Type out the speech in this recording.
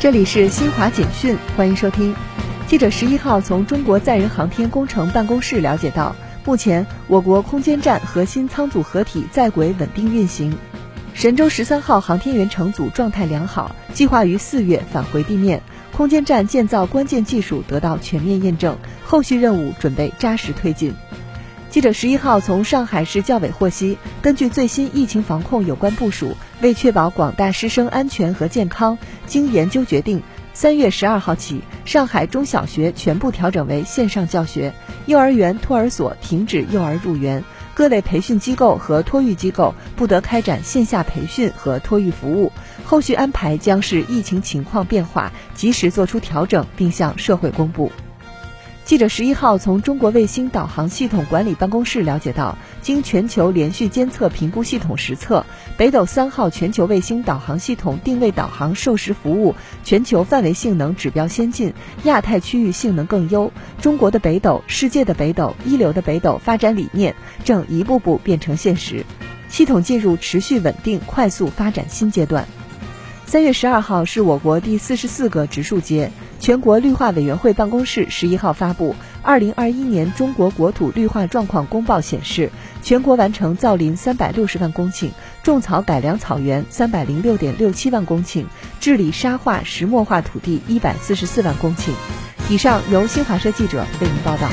这里是新华简讯，欢迎收听。记者十一号从中国载人航天工程办公室了解到，目前我国空间站核心舱组合体在轨稳定运行，神舟十三号航天员乘组状态良好，计划于四月返回地面。空间站建造关键技术得到全面验证，后续任务准备扎实推进。记者十一号从上海市教委获悉，根据最新疫情防控有关部署，为确保广大师生安全和健康，经研究决定，三月十二号起，上海中小学全部调整为线上教学，幼儿园、托儿所停止幼儿入园，各类培训机构和托育机构不得开展线下培训和托育服务。后续安排将视疫情情况变化，及时做出调整，并向社会公布。记者十一号从中国卫星导航系统管理办公室了解到，经全球连续监测评估系统实测，北斗三号全球卫星导航系统定位导航授时服务全球范围性能指标先进，亚太区域性能更优。中国的北斗、世界的北斗、一流的北斗发展理念正一步步变成现实，系统进入持续稳定、快速发展新阶段。三月十二号是我国第四十四个植树节。全国绿化委员会办公室十一号发布《二零二一年中国国土绿化状况公报》，显示，全国完成造林三百六十万公顷，种草改良草原三百零六点六七万公顷，治理沙化石漠化土地一百四十四万公顷。以上由新华社记者为您报道。